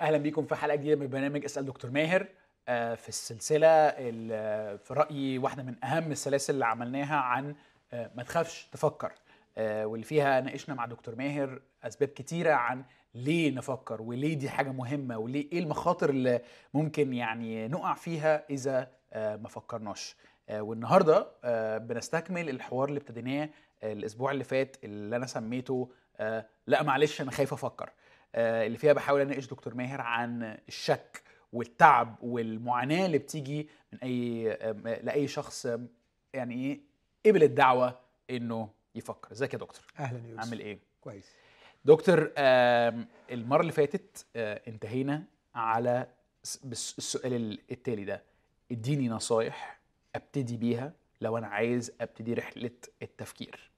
أهلا بيكم في حلقة جديدة من برنامج أسأل دكتور ماهر. آه، في السلسلة في رأيي واحدة من أهم السلاسل اللي عملناها عن آه، ما تخافش تفكر. آه، واللي فيها ناقشنا مع دكتور ماهر أسباب كتيرة عن ليه نفكر وليه دي حاجة مهمة وليه إيه المخاطر اللي ممكن يعني نقع فيها إذا ما فكرناش. والنهاردة بنستكمل الحوار اللي ابتديناه الأسبوع اللي فات اللي أنا سميته لأ معلش أنا خايف أفكر. اللي فيها بحاول أناقش دكتور ماهر عن الشك والتعب والمعاناة اللي بتيجي من أي آم، لأي شخص يعني إيه قبل الدعوة إنه يفكر. إزيك يا دكتور؟ أهلا يا يوسف. عامل إيه؟ كويس. دكتور المرة اللي فاتت آه، انتهينا على السؤال ال- التالي ده. إديني نصايح أبتدي بيها لو أنا عايز أبتدي رحلة التفكير.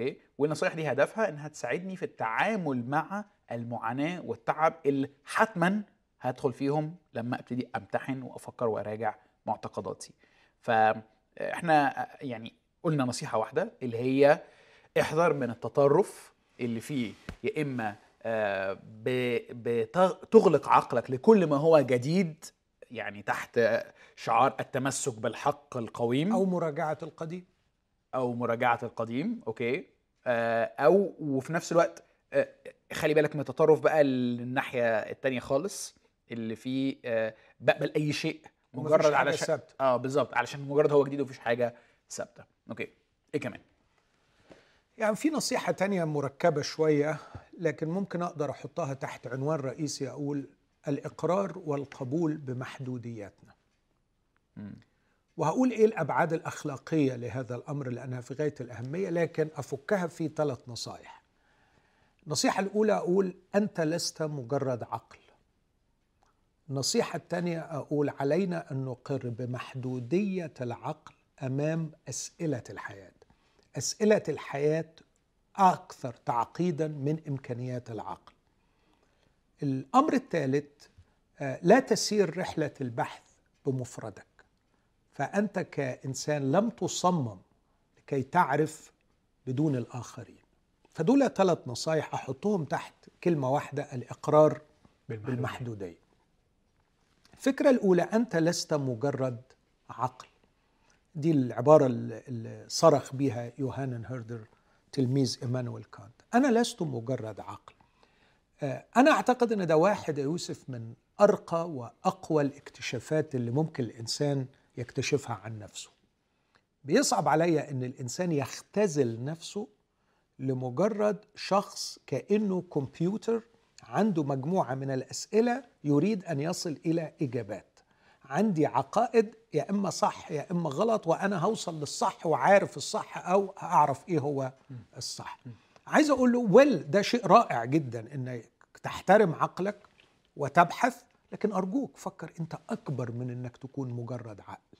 أوكي؟ والنصايح دي هدفها إنها تساعدني في التعامل مع المعاناة والتعب اللي حتما هدخل فيهم لما أبتدي أمتحن وأفكر وأراجع معتقداتي. فإحنا يعني قلنا نصيحة واحدة اللي هي احذر من التطرف اللي فيه يا إما آه، ب- بت- تغلق عقلك لكل ما هو جديد يعني تحت شعار التمسك بالحق القويم. أو مراجعة القديم. أو مراجعة القديم okay آه، أو وفي نفس الوقت آه، خلي بالك من التطرف بقى للناحية التانية خالص اللي فيه آه، بقبل أي شيء مجرد علشان ثابتة. آه بالظبط علشان مجرد هو جديد ومفيش حاجة ثابتة okay إيه كمان يعني في نصيحة تانية مركبة شوية لكن ممكن أقدر أحطها تحت عنوان رئيسي أقول الإقرار والقبول بمحدودياتنا مم. وهقول إيه الأبعاد الأخلاقية لهذا الأمر لأنها في غاية الأهمية لكن أفكها في ثلاث نصائح النصيحة الأولى أقول أنت لست مجرد عقل. النصيحة الثانية أقول علينا أن نقر بمحدودية العقل أمام أسئلة الحياة. أسئلة الحياة أكثر تعقيدا من إمكانيات العقل. الأمر الثالث آه، لا تسير رحلة البحث بمفردك. فأنت كإنسان لم تصمم لكي تعرف بدون الآخرين. فدول ثلاث نصايح أحطهم تحت كلمة واحدة الإقرار بالمحدودية. الفكرة الأولى أنت لست مجرد عقل. دي العبارة اللي صرخ بها يوهانن هيردر تلميذ إيمانويل كانت. أنا لست مجرد عقل. آه، أنا أعتقد إن ده واحد يا يوسف من أرقى وأقوى الاكتشافات اللي ممكن الإنسان يكتشفها عن نفسه. بيصعب عليا إن الإنسان يختزل نفسه لمجرد شخص كأنه كمبيوتر عنده مجموعة من الأسئلة يريد أن يصل إلى إجابات. عندي عقائد يا إما صح يا إما غلط وأنا هوصل للصح وعارف الصح أو أعرف إيه هو الصح. عايز أقول له ويل ده شيء رائع جدا إنك تحترم عقلك وتبحث لكن أرجوك فكر أنت أكبر من إنك تكون مجرد عقل.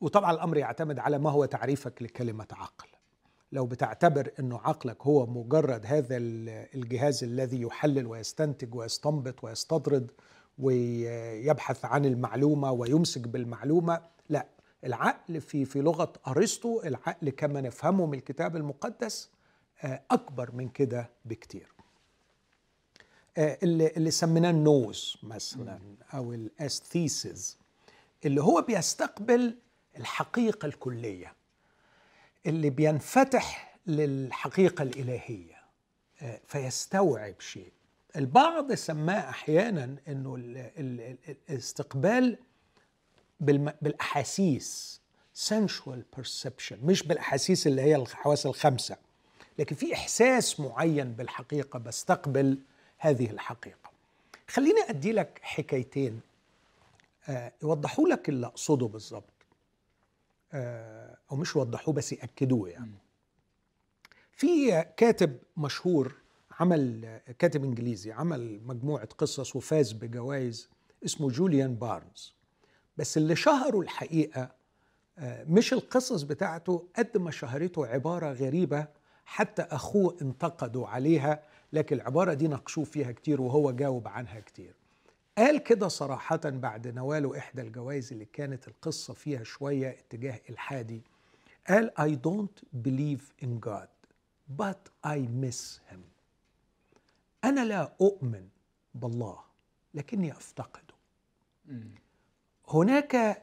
وطبعا الأمر يعتمد على ما هو تعريفك لكلمة عقل. لو بتعتبر انه عقلك هو مجرد هذا ال- الجهاز الذي يحلل ويستنتج ويستنبط ويستطرد ويبحث عن المعلومة ويمسك بالمعلومة لا. العقل في في لغة أرسطو العقل كما نفهمه من الكتاب المقدس آه، أكبر من كده بكتير. اللي اللي سميناه النوز مثلا أو الأستيسز اللي هو بيستقبل الحقيقة الكلية اللي بينفتح للحقيقة الإلهية آه، فيستوعب شيء. البعض سماه أحيانا إنه ال- ال- ال- الاستقبال بالأحاسيس sensual perception مش بالأحاسيس اللي هي الحواس الخمسة لكن في إحساس معين بالحقيقة بستقبل هذه الحقيقة. خليني أدي لك حكايتين آه، يوضحوا لك اللي اقصده بالظبط آه، أو مش يوضحوه بس يأكدوه يعني. في كاتب مشهور عمل كاتب إنجليزي عمل مجموعة قصص وفاز بجوائز اسمه جوليان بارنز. بس اللي شهره الحقيقة آه، مش القصص بتاعته قد ما شهرته عبارة غريبة حتى أخوه انتقدوا عليها لكن العبارة دي ناقشوه فيها كتير وهو جاوب عنها كتير. قال كده صراحة بعد نواله إحدى الجوائز اللي كانت القصة فيها شوية اتجاه إلحادي. قال I don't believe in God but I miss him. أنا لا أؤمن بالله لكني أفتقده. مم. هناك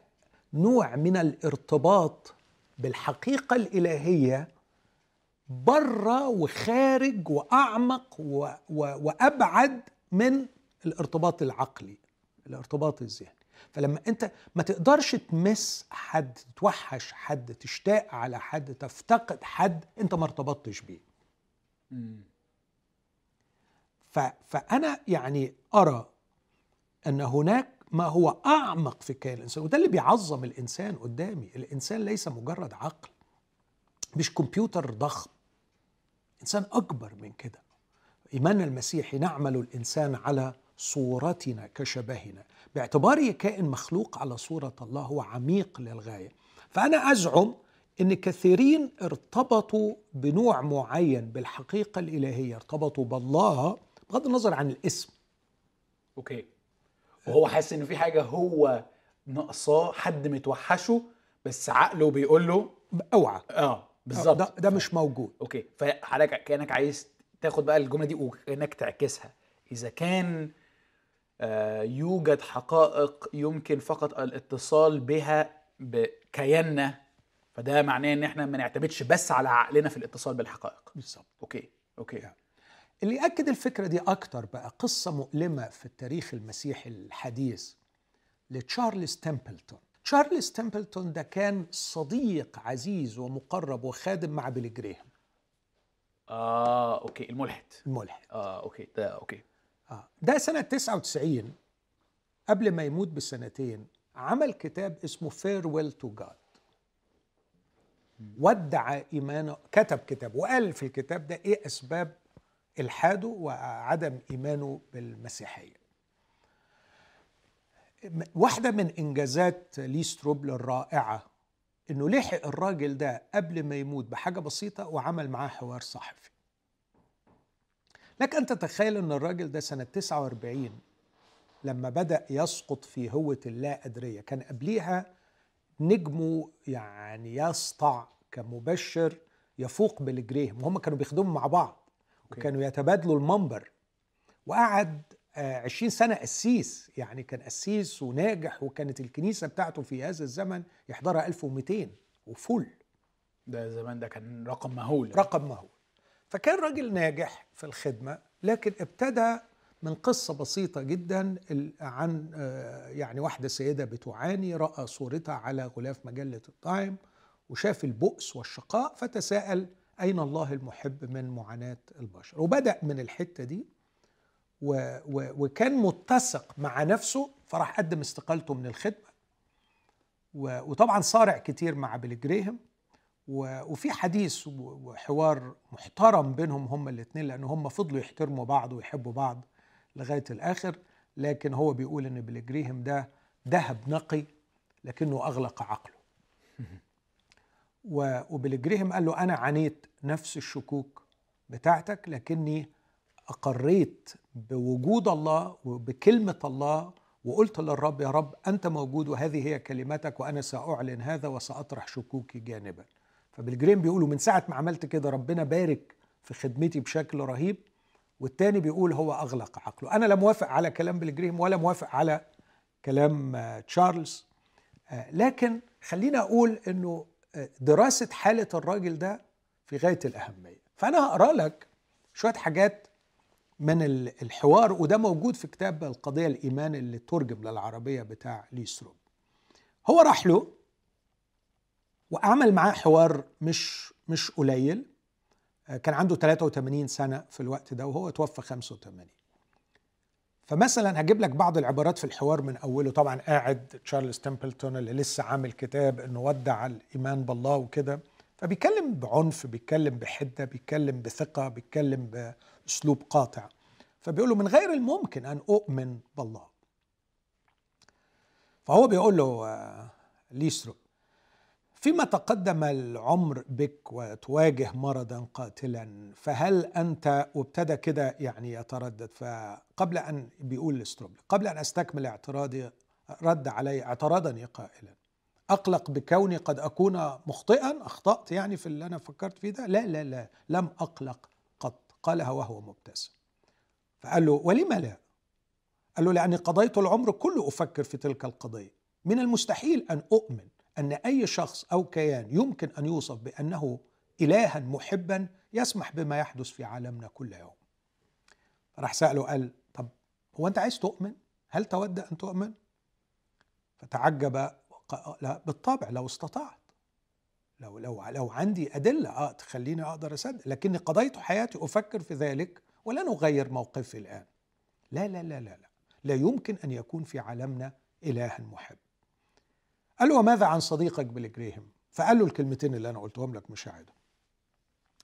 نوع من الارتباط بالحقيقة الإلهية بره وخارج وأعمق و و وأبعد من الارتباط العقلي الارتباط الذهني. فلما أنت ما تقدرش تمس حد توحش حد تشتاق على حد تفتقد حد أنت ما ارتبطتش بيه. ف فأنا يعني أرى أن هناك ما هو أعمق في كيان الإنسان وده اللي بيعظم الإنسان قدامي. الإنسان ليس مجرد عقل مش كمبيوتر ضخم. إنسان أكبر من كده. ايماننا المسيحي نعمل الإنسان على صورتنا كشبهنا. باعتباره كائن مخلوق على صورة الله هو عميق للغاية. فأنا أزعم إن كثيرين ارتبطوا بنوع معين بالحقيقة الإلهية. ارتبطوا بالله بغض النظر عن الاسم. okay. وهو حاسس ان في حاجة هو ناقصاه حد متوحشه بس عقله بيقول له أوعى. آه. بالظبط. ده, ده مش موجود. okay. فحضرتك كأنك عايز تاخد بقى الجملة دي وكأنك تعكسها. إذا كان آه، يوجد حقائق يمكن فقط الاتصال بها بكياننا فده معناه إن إحنا ما نعتمدش بس على عقلنا في الاتصال بالحقائق. بالظبط. أوكي. أوكي. اللي يأكد الفكرة دي أكتر بقى قصة مؤلمة في التاريخ المسيحي الحديث لتشارلز تمبلتون تشارلز تمبلتون ده كان صديق عزيز ومقرب وخادم مع بيلي جريهام. آه أوكي الملحد. الملحد. آه أوكي ده أوكي. آه. ده سنة 99 قبل ما يموت بسنتين عمل كتاب اسمه Farewell to God. ودع إيمانه كتب كتاب وقال في الكتاب ده إيه أسباب إلحاده وعدم إيمانه بالمسيحية. واحدة من إنجازات لي ستروبل الرائعة إنه لحق الراجل ده قبل ما يموت بحاجة بسيطة وعمل معاه حوار صحفي. لك أن تتخيل أن الراجل ده سنة 49 لما بدأ يسقط في هوة اللا أدرية كان قبليها نجمه يعني يسطع كمبشر يفوق بالجريهم وهم كانوا بيخدموا مع بعض وكانوا يتبادلوا المنبر. وقعد 20 سنة قسيس يعني كان قسيس وناجح وكانت الكنيسة بتاعته في هذا الزمن يحضرها 1200 وفل. ده زمان ده كان رقم مهول رقم مهول. فكان راجل ناجح في الخدمة لكن ابتدى من قصة بسيطة جدا عن آه، يعني واحدة سيدة بتعاني رأى صورتها على غلاف مجلة التايم وشاف البؤس والشقاء فتساءل أين الله المحب من معاناة البشر؟ وبدأ من الحتة دي و و وكان متسق مع نفسه فراح قدم استقالته من الخدمة. و وطبعا صارع كتير مع بيل جريهم. و- وفي حديث وحوار محترم بينهم هما الاثنين لأن هم فضلوا يحترموا بعض ويحبوا بعض لغاية الآخر لكن هو بيقول إن بلجريهم ده ذهب نقي لكنه أغلق عقله. وبلجريهم قال له أنا عانيت نفس الشكوك بتاعتك لكني أقريت بوجود الله وبكلمة الله وقلت للرب يا رب أنت موجود وهذه هي كلمتك وأنا سأعلن هذا وسأطرح شكوكي جانبا. فبالجريم بيقولوا من ساعة ما عملت كده ربنا بارك في خدمتي بشكل رهيب. والتاني بيقول هو أغلق عقله. أنا لا موافق على كلام بالجريم ولا موافق على كلام آه، تشارلز. آه، لكن خلينا أقول إنه آه، دراسة حالة الراجل ده في غاية الأهمية. فأنا هقرأ لك شوية حاجات من ال- الحوار وده موجود في كتاب القضية الإيمان اللي ترجم للعربية بتاع ليستروب هو راح له وعمل معاه حوار مش مش قليل. آه، كان عنده 83 سنة في الوقت ده وهو توفى 85 فمثلا هجيب لك بعض العبارات في الحوار من أوله. طبعا قاعد تشارلز تمبلتون اللي لسه عامل كتاب إنه ودع الإيمان بالله وكده. فبيتكلم بعنف بيتكلم بحدة بيتكلم بثقة بيتكلم بأسلوب قاطع. فبيقول له من غير الممكن أن أؤمن بالله. فهو بيقول له آه، ليسترو فيما تقدم العمر بك وتواجه مرضا قاتلا فهل أنت وابتدى كده يعني يتردد؟ فقبل أن بيقول لستروبل قبل أن أستكمل اعتراضي رد علي اعترضني قائلا. أقلق بكوني قد أكون مخطئا أخطأت يعني في اللي أنا فكرت فيه ده؟ لا لا لا لم أقلق قط. قالها وهو مبتسم. فقال له ولم لا؟ قال له لأني قضيت العمر كله أفكر في تلك القضية. من المستحيل أن أؤمن أن أي شخص أو كيان يمكن أن يوصف بأنه إلها محبا يسمح بما يحدث في عالمنا كل يوم. راح سأله قال طب هو أنت عايز تؤمن؟ هل تود أن تؤمن؟ فتعجب لا بالطبع لو استطعت. لو لو لو عندي أدلة آه تخليني أقدر اصدق لكني قضيت حياتي أفكر في ذلك ولن أغير موقفي الآن. لا لا لا لا لا. لا يمكن أن يكون في عالمنا إله محب. قال له وماذا عن صديقك بلجريهم فقال له الكلمتين اللي أنا قلتهم لك مشاهده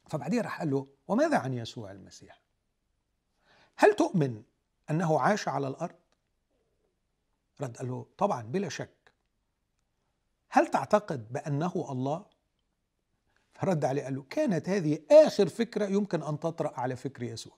فبعدين راح قال له وماذا عن يسوع المسيح؟ هل تؤمن أنه عاش على الأرض؟ رد قال له طبعا بلا شك. هل تعتقد بأنه الله؟ فرد عليه قال له كانت هذه آخر فكرة يمكن أن تطرأ على فكر يسوع.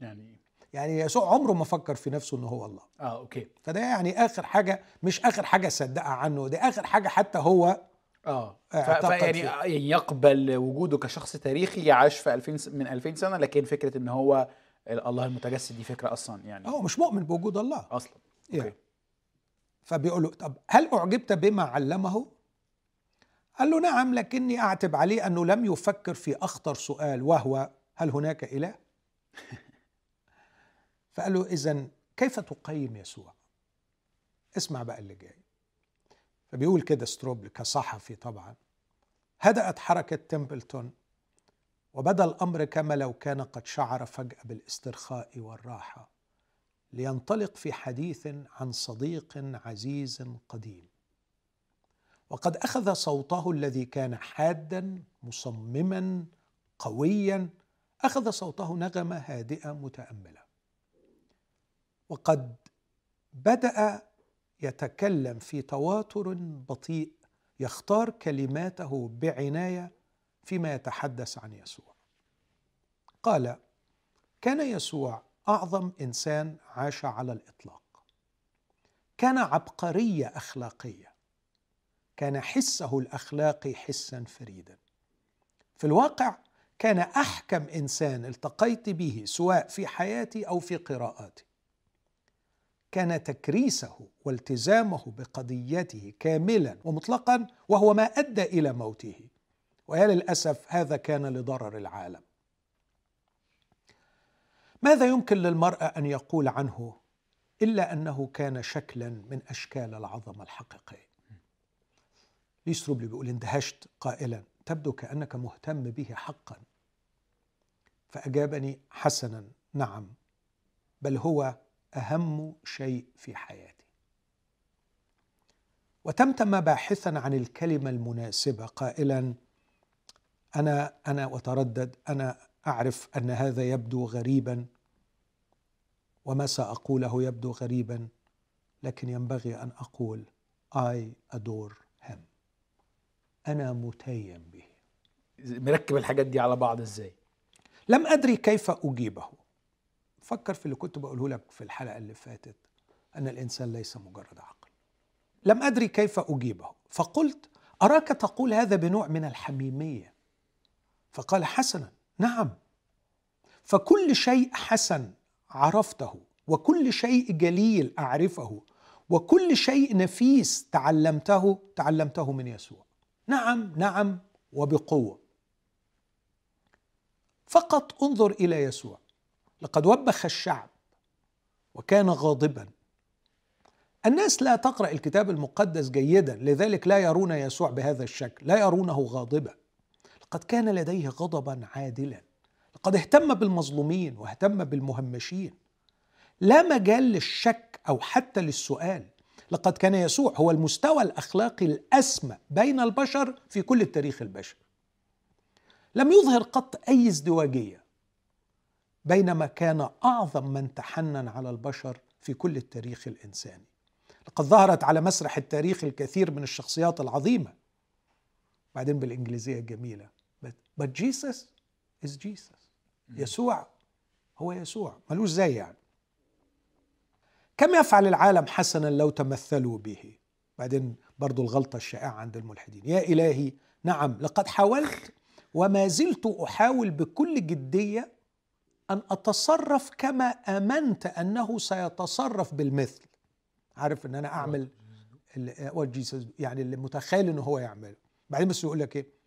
يعني يعني يسوع عمره ما فكر في نفسه إنه هو الله. آه أوكي. فده يعني آخر حاجة مش آخر حاجة صدقها عنه دي آخر حاجة حتى هو آه فيعني. يعني يقبل وجوده كشخص تاريخي عاش في 2000 س- من 2000 سنة لكن فكرة إن هو الله المتجسد دي فكرة أصلا يعني. هو مش مؤمن بوجود الله. أصلا. يعني. فبيقول له طب هل أعجبت بما علمه؟ قال له نعم لكني أعتب عليه أنه لم يفكر في أخطر سؤال وهو هل هناك إله؟ فقال له اذا كيف تقيم يسوع؟ اسمع بقى اللي جاي. فبيقول كده ستروبل كصحفي طبعا هدأت حركة تمبلتون وبدأ الأمر كما لو كان قد شعر فجأة بالإسترخاء والراحة. لينطلق في حديث عن صديق عزيز قديم. وقد أخذ صوته الذي كان حادا مصمما قويا أخذ صوته نغمة هادئة متأملة. وقد بدأ يتكلم في تواتر بطيء يختار كلماته بعناية فيما يتحدث عن يسوع. قال كان يسوع أعظم إنسان عاش على الإطلاق. كان عبقرية أخلاقية. كان حسه الأخلاقي حسا فريدا. في الواقع كان أحكم إنسان التقيت به سواء في حياتي أو في قراءاتي. كان تكريسه والتزامه بقضيته كاملا ومطلقا وهو ما أدى إلى موته. ويا للأسف هذا كان لضرر العالم. ماذا يمكن للمرأة أن يقول عنه إلا أنه كان شكلا من أشكال العظمة الحقيقية؟ ليستروبلي بيقول اندهشت قائلا تبدو كأنك مهتم به حقا. فأجابني حسنا نعم بل هو أهم شيء في حياتي. وتمتم باحثا عن الكلمة المناسبة قائلا أنا أنا وتردد أنا أعرف أن هذا يبدو غريبا وما سأقوله يبدو غريبا لكن ينبغي أن أقول I adore him. أنا متيم به. مركب الحاجات دي على بعض إزاي؟ لم أدري كيف أجيبه. فكر في اللي كنت بقوله لك في الحلقة اللي فاتت أن الإنسان ليس مجرد عقل. لم أدري كيف أجيبه. فقلت أراك تقول هذا بنوع من الحميمية؟ فقال حسنا. نعم. فكل شيء حسن عرفته وكل شيء جليل أعرفه وكل شيء نفيس تعلمته تعلمته من يسوع. نعم نعم وبقوة. فقط انظر إلى يسوع. لقد وبخ الشعب وكان غاضبا. الناس لا تقرأ الكتاب المقدس جيدا لذلك لا يرون يسوع بهذا الشكل لا يرونه غاضبا. لقد كان لديه غضبا عادلا. لقد اهتم بالمظلومين واهتم بالمهمشين. لا مجال للشك أو حتى للسؤال. لقد كان يسوع هو المستوى الأخلاقي الأسمى بين البشر في كل التاريخ البشري. لم يظهر قط أي ازدواجية بينما كان أعظم من تحنن على البشر في كل التاريخ الإنساني. لقد ظهرت على مسرح التاريخ الكثير من الشخصيات العظيمة. بعدين بالإنجليزية الجميله but, Jesus is Jesus. يسوع هو يسوع. ملوش زي يعني. كم يفعل العالم حسنا لو تمثلوا به؟ بعدين برضو الغلطة الشائعة عند الملحدين. يا إلهي نعم لقد حاولت وما زلت أحاول بكل جدية أن أتصرف كما آمنت أنه سيتصرف بالمثل. عارف إن أنا أعمل وات جيسس يعني اللي متخيل إنه هو يعمله. بعدين بس يقول لك إيه؟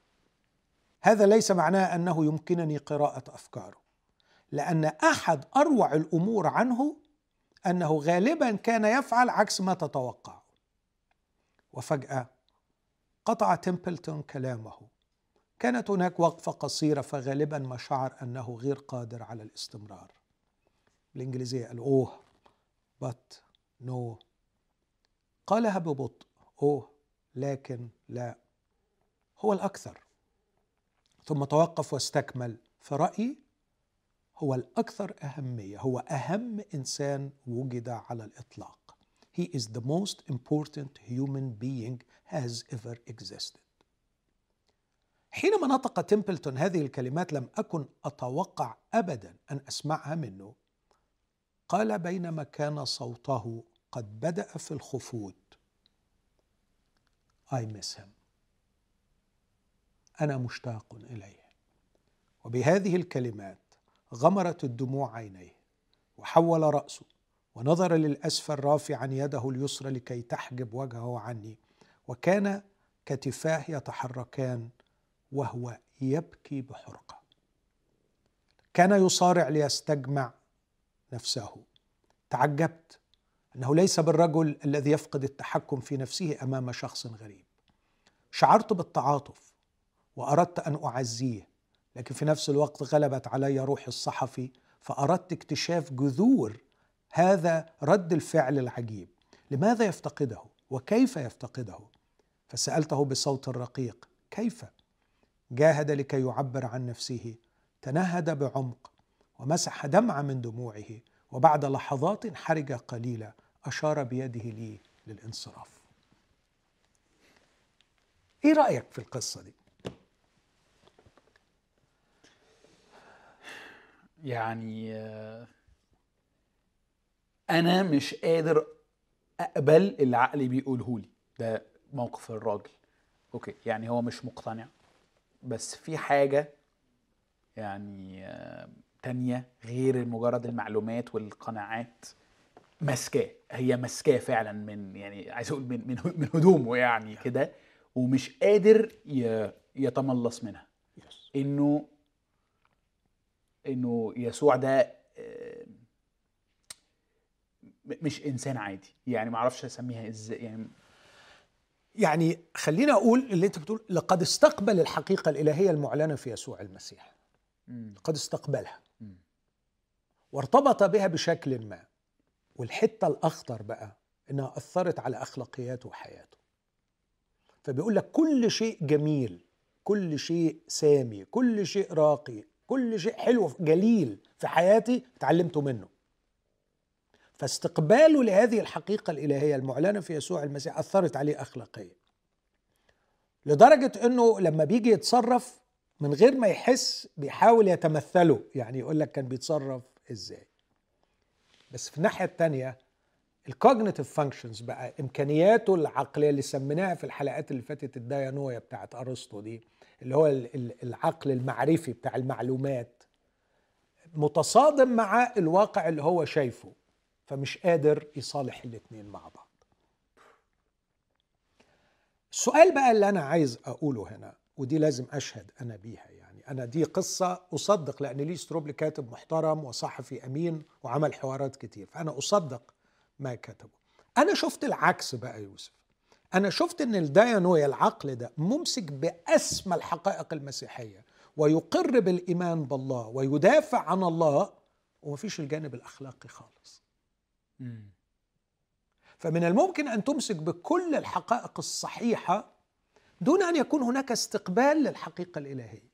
هذا ليس معناه أنه يمكنني قراءة أفكاره لأن أحد أروع الأمور عنه أنه غالبا كان يفعل عكس ما تتوقع وفجأة قطع تمبلتون كلامه. كانت هناك وقفة قصيرة فغالبا ما شعر أنه غير قادر على الاستمرار. بالإنجليزية قال أوه بط نو قالها ببطء أوه لكن لا. هو الأكثر. ثم توقف واستكمل. في رايي هو الأكثر أهمية هو أهم إنسان وجد على الإطلاق. He is the most important human being has ever existed. حينما نطق تمبلتون هذه الكلمات لم أكن أتوقع أبدا أن أسمعها منه. قال بينما كان صوته قد بدأ في الخفوت I miss him. أنا مشتاق إليه. وبهذه الكلمات غمرت الدموع عينيه وحول رأسه ونظر للأسفل رافعا يده اليسرى لكي تحجب وجهه عني وكان كتفاه يتحركان وهو يبكي بحرقة. كان يصارع ليستجمع نفسه. تعجبت أنه ليس بالرجل الذي يفقد التحكم في نفسه أمام شخص غريب. شعرت بالتعاطف وأردت أن أعزيه لكن في نفس الوقت غلبت علي روح الصحفي فأردت اكتشاف جذور هذا رد الفعل العجيب. لماذا يفتقده؟ وكيف يفتقده؟ فسألته بصوت رقيق كيف؟ جاهد لكي يعبر عن نفسه تنهد بعمق ومسح دمعة من دموعه وبعد لحظات حرجة قليلة أشار بيده لي للانصراف. إيه رأيك في القصة دي؟ يعني آه، أنا مش قادر أقبل اللي عقلي بيقوله لي. ده موقف الراجل. أوكي يعني هو مش مقتنع. بس في حاجة يعني آه، تانية غير مجرد المعلومات والقناعات ماسكاه. هي ماسكاه فعلا من يعني عايز أقول من من هدومه يعني كده ومش قادر يتملص منها. إنه إنه يسوع ده آه، م- مش إنسان عادي. يعني ما أعرفش أسميها إزاي يعني يعني خلينا أقول اللي أنت بتقول لقد استقبل الحقيقة الإلهية المعلنة في يسوع المسيح. مم. قد استقبلها. مم. وارتبط بها بشكل ما. والحتة الأخطر بقى إنها أثرت على أخلاقياته وحياته. فبيقول لك كل شيء جميل كل شيء سامي كل شيء راقي كل شيء حلو جليل في حياتي اتعلمته منه. فاستقباله لهذه الحقيقة الإلهية المعلنة في يسوع المسيح أثرت عليه أخلاقيا. لدرجة إنه لما بيجي يتصرف من غير ما يحس بيحاول يتمثله. يعني يقول لك كان بيتصرف إزاي. بس في الناحية الثانية ال cognitive functions بقى إمكانياته العقلية اللي سميناها في الحلقات اللي فاتت الدايانويا بتاعت أرسطو دي اللي هو ال- ال- العقل المعرفي بتاع المعلومات متصادم مع الواقع اللي هو شايفه فمش قادر يصالح الاثنين مع بعض. السؤال بقى اللي أنا عايز أقوله هنا ودي لازم أشهد أنا بيها يعني أنا دي قصة أصدق لأن لي ستروبلي كاتب محترم وصحفي أمين وعمل حوارات كتير فأنا أصدق ما كتبه أنا شفت العكس بقى يوسف. أنا شفت إن الدايانويا العقل ده ممسك بأسمى الحقائق المسيحية ويقر بالإيمان بالله ويدافع عن الله ومفيش الجانب الأخلاقي خالص مم. فمن الممكن أن تمسك بكل الحقائق الصحيحة دون أن يكون هناك استقبال للحقيقة الإلهية.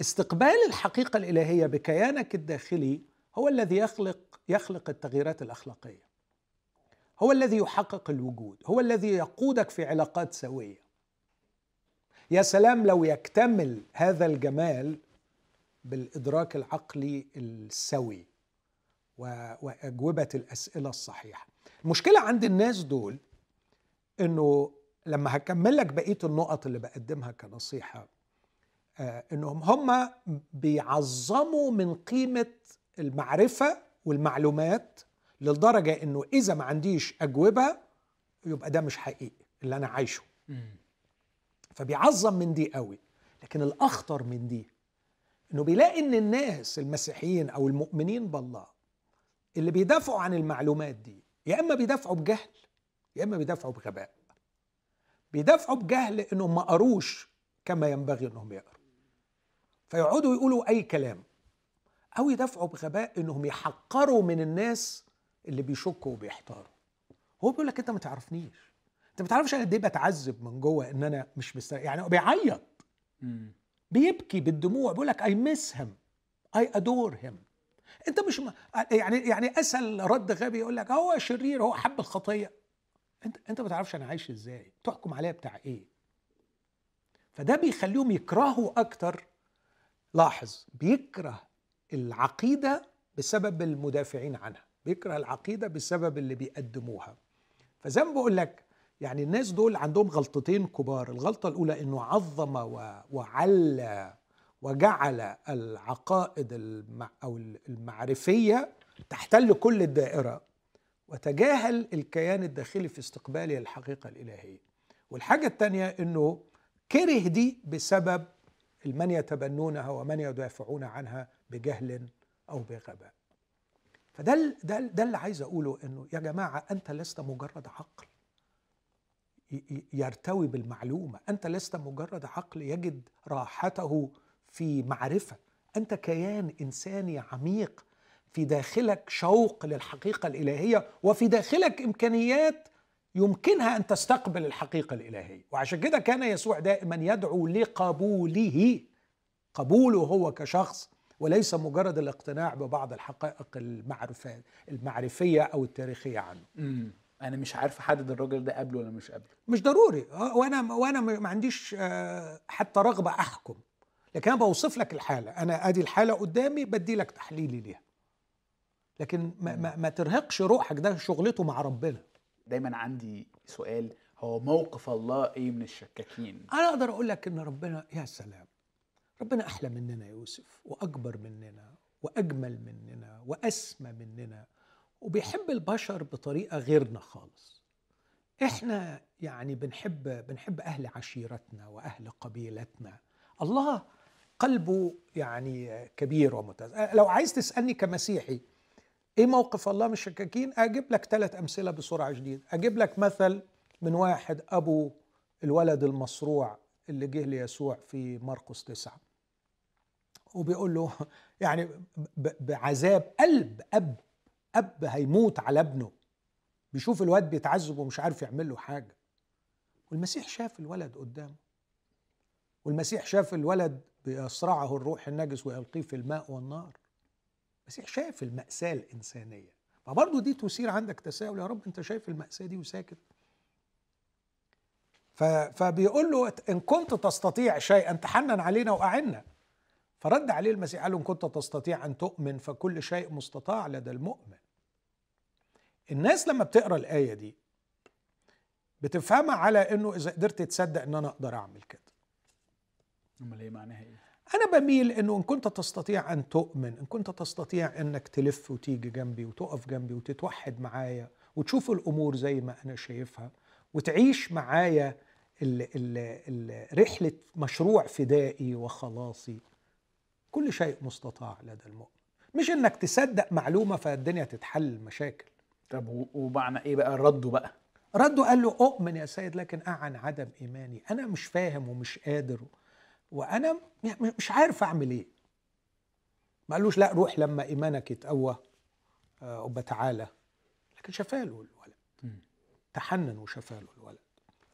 استقبال الحقيقة الإلهية بكيانك الداخلي هو الذي يخلق يخلق التغييرات الأخلاقية. هو الذي يحقق الوجود، هو الذي يقودك في علاقات سوية. يا سلام لو يكتمل هذا الجمال بالإدراك العقلي السوي. وأجوبة الأسئلة الصحيحة. المشكلة عند الناس دول إنه لما هكمل لك بقية النقط اللي بقدمها كنصيحة آه إنهم هم بيعظموا من قيمة المعرفة والمعلومات لدرجه إنه إذا ما عنديش أجوبة يبقى ده مش حقيقي اللي أنا عايشه. فبيعظم من دي قوي. لكن الأخطر من دي إنه بيلاقي إن الناس المسيحيين أو المؤمنين بالله اللي بيدافعوا عن المعلومات دي يا إما بيدافعوا بجهل يا إما بيدافعوا بغباء. بيدافعوا بجهل إنهم ما قروش كما ينبغي إنهم يقروا. فيقعدوا يقولوا أي كلام أو يدافعوا بغباء إنهم يحقروا من الناس اللي بيشكوا وبيحتاروا هو بيقول لك أنت ما تعرفنيش. أنت ما تعرفش أنا قد إيه بتعذب من جوه إن أنا مش مستريح يعني هو بيعيط. بيبكي بالدموع بيقول لك اي مس هيم اي ادور هيم أنت مش م... يعني يعني اسهل رد غبي يقول لك هو شرير هو حب الخطية. أنت أنت ما تعرفش أنا عايش إزاي. تحكم عليا بتاع إيه. فده بيخليهم يكرهوا أكتر. لاحظ بيكره العقيدة بسبب المدافعين عنها. بيكره العقيدة بسبب اللي بيقدموها. فزي ما بقول لك يعني الناس دول عندهم غلطتين كبار. الغلطة الأولى أنه عظم وعلى وجعل العقائد المع أو المعرفية تحتل كل الدائرة وتجاهل الكيان الداخلي في استقباله الحقيقة الإلهية. والحاجة الثانية أنه كره دي بسبب من يتبنونها ومن يدافعون عنها بجهل أو بغباء. فده ده ده اللي عايز أقوله أنه يا جماعة أنت لست مجرد عقل يرتوي بالمعلومة أنت لست مجرد عقل يجد راحته في معرفة أنت كيان إنساني عميق في داخلك شوق للحقيقة الإلهية وفي داخلك إمكانيات يمكنها أن تستقبل الحقيقة الإلهية. وعشان كده كان يسوع دائما يدعو لقبوله. قبوله هو كشخص وليس مجرد الاقتناع ببعض الحقائق المعرفة المعرفية أو التاريخية عنه. مم. أنا مش عارف أحدد الراجل ده قبله ولا مش قبله. مش ضروري. آه، وأنا وأنا ما عنديش آه، حتى رغبة أحكم. لكن أنا بوصف لك الحالة. أنا أدي الحالة قدامي بدي لك تحليلي ليها. لكن ما, ما, ما ترهقش روحك. ده شغلته مع ربنا. دايما عندي سؤال. هو موقف الله إيه من الشكاكين؟ أنا أقدر أقول لك إن ربنا يا سلام ربنا أحلى مننا يوسف وأكبر مننا وأجمل مننا وأسمى مننا وبيحب البشر بطريقة غيرنا خالص. إحنا يعني بنحب بنحب أهل عشيرتنا وأهل قبيلتنا. الله قلبه يعني كبير ومتزن لو عايز تسألني كمسيحي إيه موقف الله من الشكاكين أجيب لك ثلاث أمثلة بسرعة شديده أجيب لك مثل من واحد أبو الولد المصروع اللي جه ليسوع في مرقس تسعة. وبيقول له يعني بعذاب قلب أب أب هيموت على ابنه. بيشوف الواد بيتعذب ومش عارف يعمل له حاجة. والمسيح شاف الولد قدامه. والمسيح شاف الولد بيصرعه الروح النجس ويلقيه في الماء والنار. المسيح شاف المأساة الإنسانية. فبرضه دي تثير عندك تساؤل. يا رب أنت شايف المأساة دي وساكت. فبيقول له إن كنت تستطيع شيئا تحنن علينا وأعنا. فرد عليه المسيح قال له إن كنت تستطيع أن تؤمن فكل شيء مستطاع لدى المؤمن. الناس لما بتقرأ الآية دي بتفهمها على إنه إذا قدرت تصدق إن أنا أقدر أعمل كده. أمال إيه معناها إيه؟ أنا بميل إنه إن كنت تستطيع أن تؤمن، إن كنت تستطيع إنك تلف وتيجي جنبي وتقف جنبي وتتوحد معايا وتشوف الأمور زي ما أنا شايفها وتعيش معايا ال ال ال رحلة مشروع فدائي وخلاصي. كل شيء مستطاع لدى المؤمن. مش إنك تصدق معلومة فالدنيا تتحل المشاكل طب ومعنى إيه بقى رده بقى؟ رده قال له أؤمن يا سيد لكن أعن عدم إيماني. أنا مش فاهم ومش قادر وأنا م- مش عارف أعمل إيه. ما قالوش لا روح لما إيمانك يتقوى آه، وبتعالى. لكن شفاله الولد. تحنن وشفاله الولد.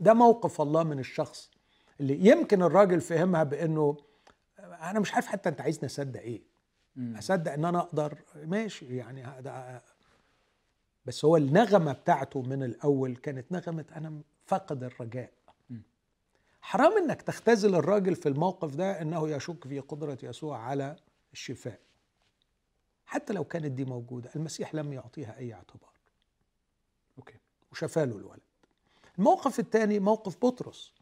ده موقف الله من الشخص اللي يمكن الراجل فهمها بأنه أنا مش عارف حتى أنت عايزني أصدق إيه. مم. أصدق إن أنا أقدر. ماشي يعني بس هو النغمة بتاعته من الأول كانت نغمة أنا فاقد الرجاء. مم. حرام إنك تختزل الراجل في الموقف ده إنه يشك في قدرة يسوع على الشفاء. حتى لو كانت دي موجودة المسيح لم يعطيها أي اعتبار. أوكي. وشفى له الولد. الموقف الثاني موقف بطرس.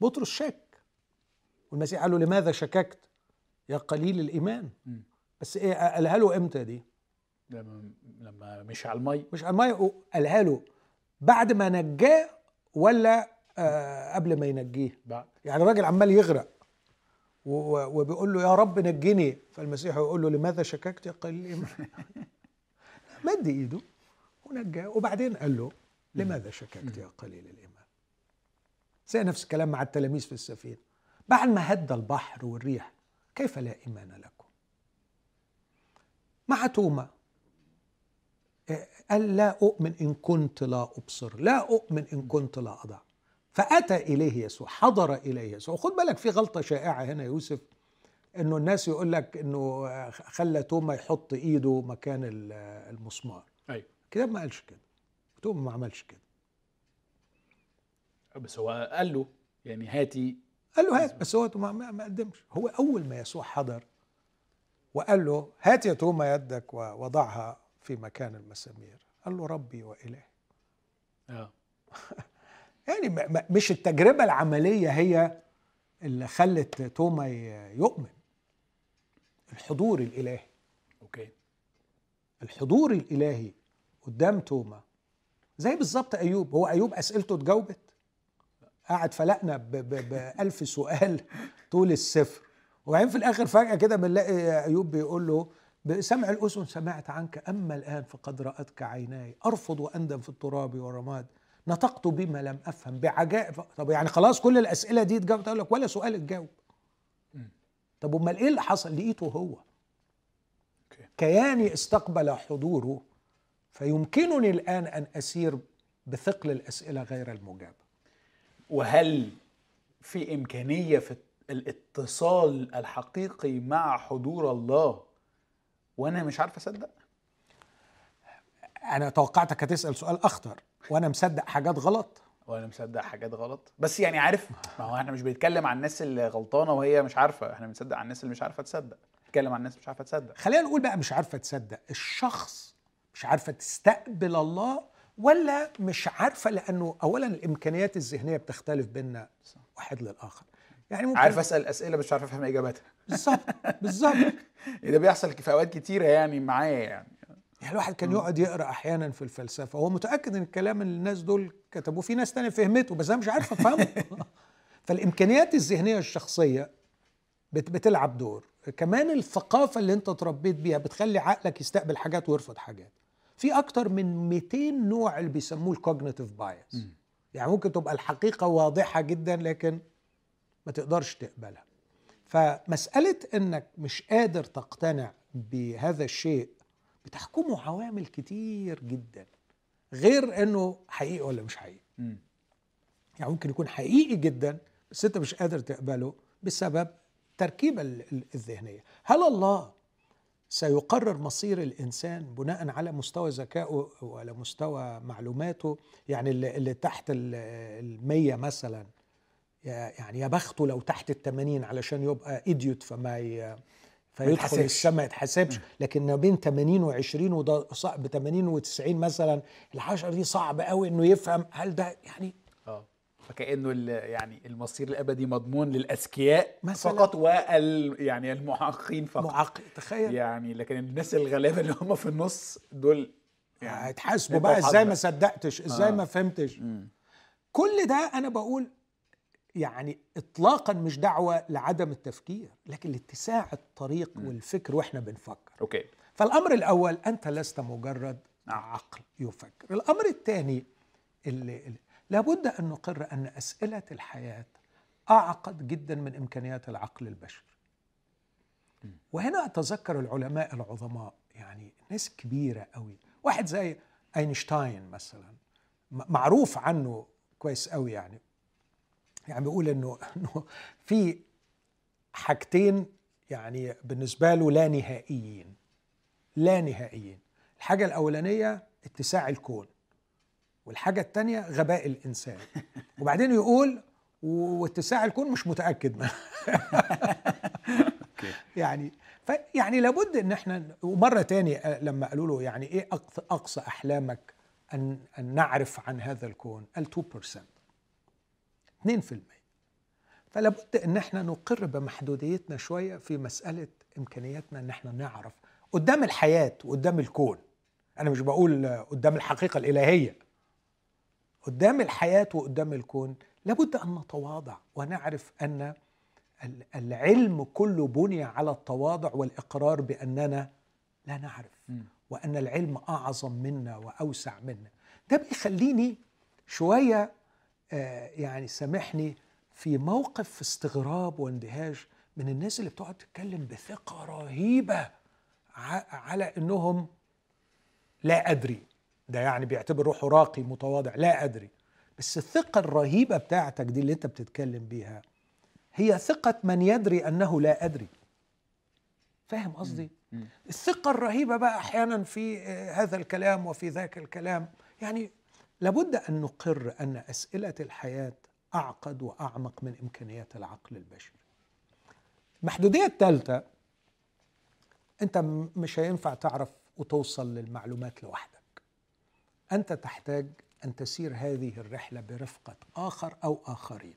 بطرس شك والمسيح قال له لماذا شككت؟ يا قليل الإيمان. بس إيه قالها له إمتى دي؟ لما لما مشي على المي مش الميه قالها له بعد ما نجاه ولا آه قبل ما ينجيه. بعد. يعني الراجل عمال يغرق. وبيقول له يا رب نجني. فالمسيح يقول له لماذا شككت يا قليل الإيمان؟ مد إيده ونجاه. وبعدين قال له لماذا شككت يا قليل الإيمان؟ زي نفس الكلام مع التلاميذ في السفينة. بعد ما هدى البحر والريح كيف لا إيمان لكم؟ مع توما. قال لا أؤمن إن كنت لا أبصر لا أؤمن إن كنت لا أضع. فأتى إليه يسوع حضر إليه يسوع. وخد بالك في غلطة شائعة هنا يوسف إنه الناس يقول لك إنه خلى توما يحط إيده مكان ال- المسمار. أيوه. الكتاب ما قالش كده. توما ما عملش كده. بس هو قال له يعني هاتي قال له هات بس هو ما, قدمش. هو أول ما يسوع حضر وقال له هات يا توما يدك ووضعها في مكان المسامير. قال له ربي وإلهي. آه. يعني مش التجربة العملية هي اللي خلت توما يؤمن. الحضور الإلهي. أوكي. الحضور الإلهي قدام توما. زي بالظبط أيوب. هو أيوب أسئلته اتجاوبت. قعد فلقنا ب- ب- بألف سؤال طول السفر. وبعدين في الآخر فجأة كده بنلاقي أيوب بيقول له بسمع الأذن سمعت عنك أما الآن فقد رأتك عيناي. أرفض وأندم في التراب والرماد نطقت بما لم أفهم بعجائب. طب يعني خلاص كل الأسئلة دي اتجاوبت أقول لك ولا سؤال اتجاوب. طب أمال إيه اللي حصل؟ لقيته هو. كياني استقبل حضوره فيمكنني الآن أن أسير بثقل الأسئلة غير المجابة. وهل في إمكانية في الاتصال الحقيقي مع حضور الله؟ وأنا مش عارف أصدق. أنا توقعتك هتسأل سؤال أخطر وأنا مصدق حاجات غلط. وأنا مصدق حاجات غلط. بس يعني عارف ما هو إحنا مش بنتكلم عن الناس اللي غلطانة وهي مش عارفة. إحنا بنصدق عن الناس اللي مش عارفة تصدق. بنتكلم عن الناس مش عارفة تصدق. خلينا نقول بقى مش عارفة تصدق. الشخص مش عارفة تستقبل الله ولا مش عارفة لأنه اولا الإمكانيات الذهنية بتختلف بيننا واحد للآخر. يعني ممكن عارف أسأل أسئلة مش عارف أفهم إجاباتها. بالظبط بالظبط. ده بيحصل في أوقات كتيرة يعني معايا يعني. يعني الواحد كان يقعد يقرأ أحيانا في الفلسفة وهو متأكد إن الكلام اللي الناس دول كتبوه في ناس تانية فهمته بس أنا مش عارف أفهمه. فالإمكانيات الذهنية الشخصية بت- بتلعب دور. كمان الثقافة اللي أنت اتربيت بيها بتخلي عقلك يستقبل حاجات ويرفض حاجات. في أكتر من 200 نوع اللي بيسموه ال cognitive bias يعني ممكن تبقى الحقيقة واضحة جدا لكن ما تقدرش تقبلها. فمسألة إنك مش قادر تقتنع بهذا الشيء بتحكمه عوامل كتير جدا غير إنه حقيقي ولا مش حقيقي. يعني ممكن يكون حقيقي جدا بس أنت مش قادر تقبله بسبب ال- الذهنية. هل الله سيقرر مصير الإنسان بناء على مستوى ذكائه وعلى مستوى معلوماته يعني اللي, اللي تحت ال- المية مثلا. يا- يعني يا بخته لو تحت التمانين علشان يبقى ايديوت فما ي... فيدخل. السماء ما يتحسبش لكن ما بين 80 و20 وده صعب 80 و90 مثلا الحشره دي صعب قوي إنه يفهم هل ده يعني فكأنه يعني المصير الأبدي مضمون للأذكياء. فقط وال يعني المحققين فقط معقد تخيل يعني لكن الناس الغلابة اللي هم في النص دول يعني هيتحاسبوا بقى إزاي ما. صدقتش إزاي آه. ما فهمتش مم. كل ده أنا بقول يعني اطلاقا مش دعوة لعدم التفكير لكن لاتساع الطريق والفكر وإحنا بنفكر أوكي فالأمر الأول أنت لست مجرد نعم. عقل يفكر الأمر الثاني اللي لابد أن نقر أن أسئلة الحياة أعقد جدا من إمكانيات العقل البشري وهنا أتذكر العلماء العظماء يعني ناس كبيرة قوي. واحد زي أينشتاين مثلا معروف عنه كويس قوي يعني. يعني بيقول إنه إنه في حاجتين يعني بالنسبة له لا نهائيين. لا نهائيين. الحاجة الأولانية اتساع الكون. والحاجة الثانية غباء الإنسان. وبعدين يقول واتساع الكون مش متأكد منه. يعني فيعني لابد إن إحنا ومرة تاني آه، لما قالوا له يعني إيه أقصى أحلامك ان أن نعرف عن هذا الكون؟ قال 2% 2% فلا بد إن إحنا نقر بمحدوديتنا شوية في مسألة إمكانياتنا إن إحنا نعرف قدام الحياة وقدام الكون. أنا مش بقول قدام الحقيقة الإلهية. قدام الحياة وقدام الكون لابد أن نتواضع ونعرف أن العلم كله بني على التواضع والإقرار بأننا لا نعرف وأن العلم أعظم منا وأوسع منا. ده بيخليني شوية آه، يعني سامحني في موقف استغراب واندهاش من الناس اللي بتقعد تتكلم بثقة رهيبة على إنهم لا أدري. ده يعني بيعتبر روحه راقي متواضع لا أدري. بس الثقة الرهيبة بتاعتك دي اللي أنت بتتكلم بيها هي ثقة من يدري أنه لا أدري. فاهم قصدي؟ الثقة الرهيبة بقى أحيانا في هذا الكلام وفي ذاك الكلام. يعني لابد أن نقر أن أسئلة الحياة أعقد وأعمق من إمكانيات العقل البشري. المحدوديه الثالثه أنت مش هينفع تعرف وتوصل للمعلومات لوحدك. أنت تحتاج أن تسير هذه الرحلة برفقة آخر أو آخرين.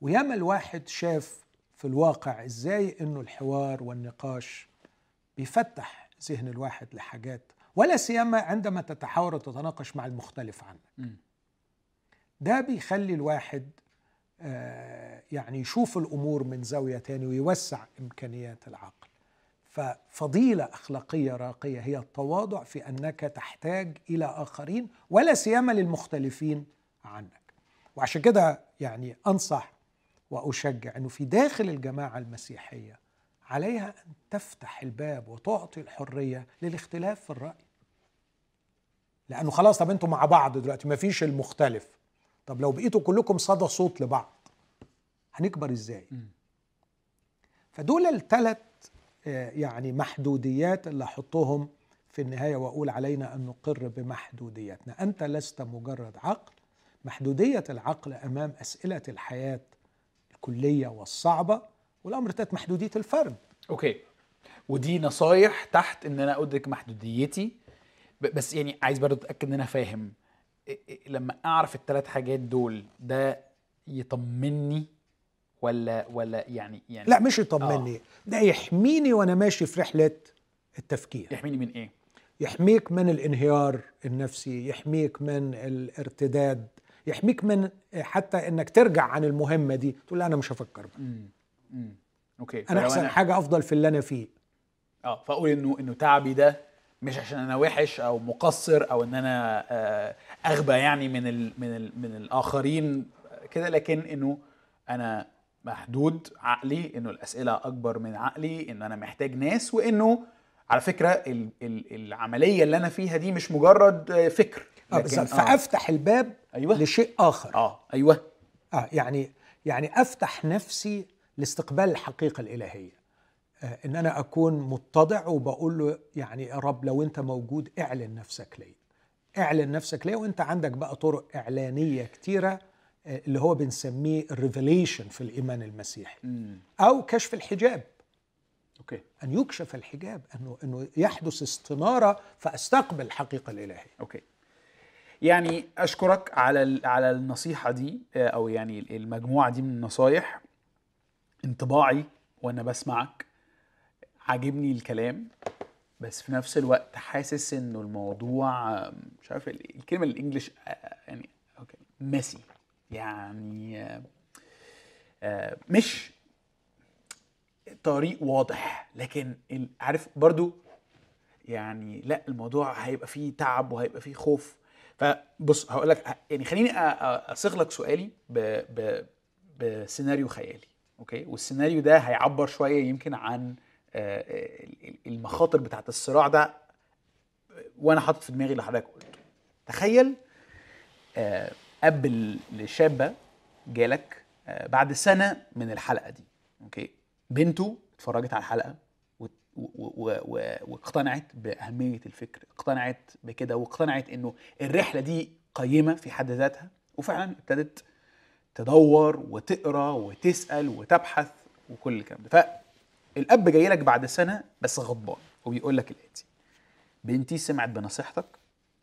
وياما الواحد شاف في الواقع إزاي إنه الحوار والنقاش بيفتح ذهن الواحد لحاجات ولا سيما عندما تتحاور وتتناقش مع المختلف عنك. ده بيخلي الواحد آه، يعني يشوف الأمور من زاوية تاني ويوسع إمكانيات العقل. ففضيلة أخلاقية راقية هي التواضع في أنك تحتاج إلى آخرين ولا سيما للمختلفين عنك. وعشان كده يعني أنصح وأشجع إنه في داخل الجماعة المسيحية عليها أن تفتح الباب وتعطي الحرية للاختلاف في الرأي. لأنه خلاص طب أنتوا مع بعض دلوقتي ما فيش المختلف. طب لو بقيتوا كلكم صدى صوت لبعض هنكبر إزاي؟ فدول الثلاث يعني محدوديات اللي أحطهم في النهاية وأقول علينا أن نقر بمحدوديتنا أنت لست مجرد عقل. محدودية العقل أمام أسئلة الحياة الكلية والصعبة والأمر الثالث محدودية الفرد. أوكي. ودي نصايح تحت إن أنا أدرك محدوديتي. بس يعني عايز برضه أتأكد إن أنا فاهم. لما أعرف الثلاث حاجات دول ده يطمني ولا ولا يعني يعني لا مش يطمني آه. ده يحميني وأنا ماشي في رحلة التفكير. يحميني من إيه؟ يحميك من الانهيار النفسي يحميك من الارتداد يحميك من حتى إنك ترجع عن المهمة دي. تقول لا أنا مش هفكر بقى. أوكي. أنا أحسن أنا... حاجة أفضل في اللي أنا فيه. آه فأقول انه إنه تعبي ده مش عشان أنا وحش أو مقصر أو إن أنا آه، أغبى يعني من ال من ال من الآخرين كده لكن إنه أنا محدود عقلي إنه الأسئلة أكبر من عقلي انه أنا محتاج ناس وإنه على فكرة ال ال العملية اللي أنا فيها دي مش مجرد فكر بالظبط. آه. فأفتح الباب أيوة. لشيء آخر. آه أيوه. آه يعني يعني أفتح نفسي لاستقبال الحقيقة الإلهية. آه إن أنا أكون متضع وبقول له يعني يا رب لو أنت موجود اعلن نفسك لي. اعلن نفسك لي وأنت عندك بقى طرق إعلانية كتيرة آه اللي هو بنسميه ال revelation في الإيمان المسيحي. أو كشف الحجاب. okay. أن يكشف الحجاب أنه أنه يحدث استنارة فأستقبل الحقيقة الإلهية. okay. يعني أشكرك على على النصيحة دي آه، أو يعني المجموعة دي من النصايح. انطباعي وأنا بسمعك. عاجبني الكلام. بس في نفس الوقت حاسس إنه الموضوع مش عارف الكلمة الإنجليش آه، يعني أوكي ميسي يعني آه، مش طريق واضح. لكن عارف برضو يعني لا الموضوع هيبقى فيه تعب وهيبقى فيه خوف. فبص هقول لك يعني خليني أصيغ لك سؤالي بسيناريو خيالي okay؟ والسيناريو ده هيعبر شوية يمكن عن المخاطر بتاعت الصراع ده وأنا حاطط في دماغي اللي حضرتك قلته. تخيل اب لشابة جالك بعد سنة من الحلقة دي okay؟ بنته اتفرجت على الحلقة واقتنعت بأهمية الفكر اقتنعت بكده واقتنعت إنه الرحلة دي قيمة في حد ذاتها وفعلا ابتدت تدور وتقرأ وتسأل وتبحث وكل الكلام ده. فالأب جاي لك بعد سنة بس غضبان وبيقول لك الآتي بنتي سمعت بنصيحتك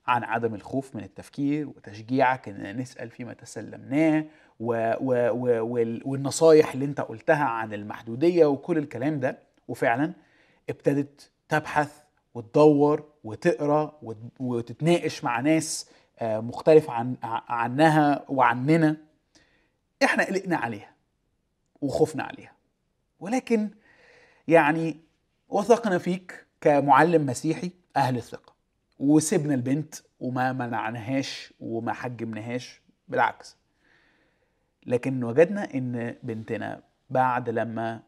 عن عدم الخوف من التفكير وتشجيعك اننا نسأل فيما تسلمناه و و و وال- والنصايح اللي أنت قلتها عن المحدودية وكل الكلام ده. وفعلا ابتدت تبحث وتدور وتقرأ وت- وتتناقش مع ناس آه، مختلفه عن عنها وعننا. إحنا قلقنا عليها وخفنا عليها. ولكن يعني وثقنا فيك كمعلم مسيحي أهل الثقة. وسيبنا البنت وما منعناهاش وما حجمناهاش بالعكس. لكن وجدنا إن بنتنا بعد لما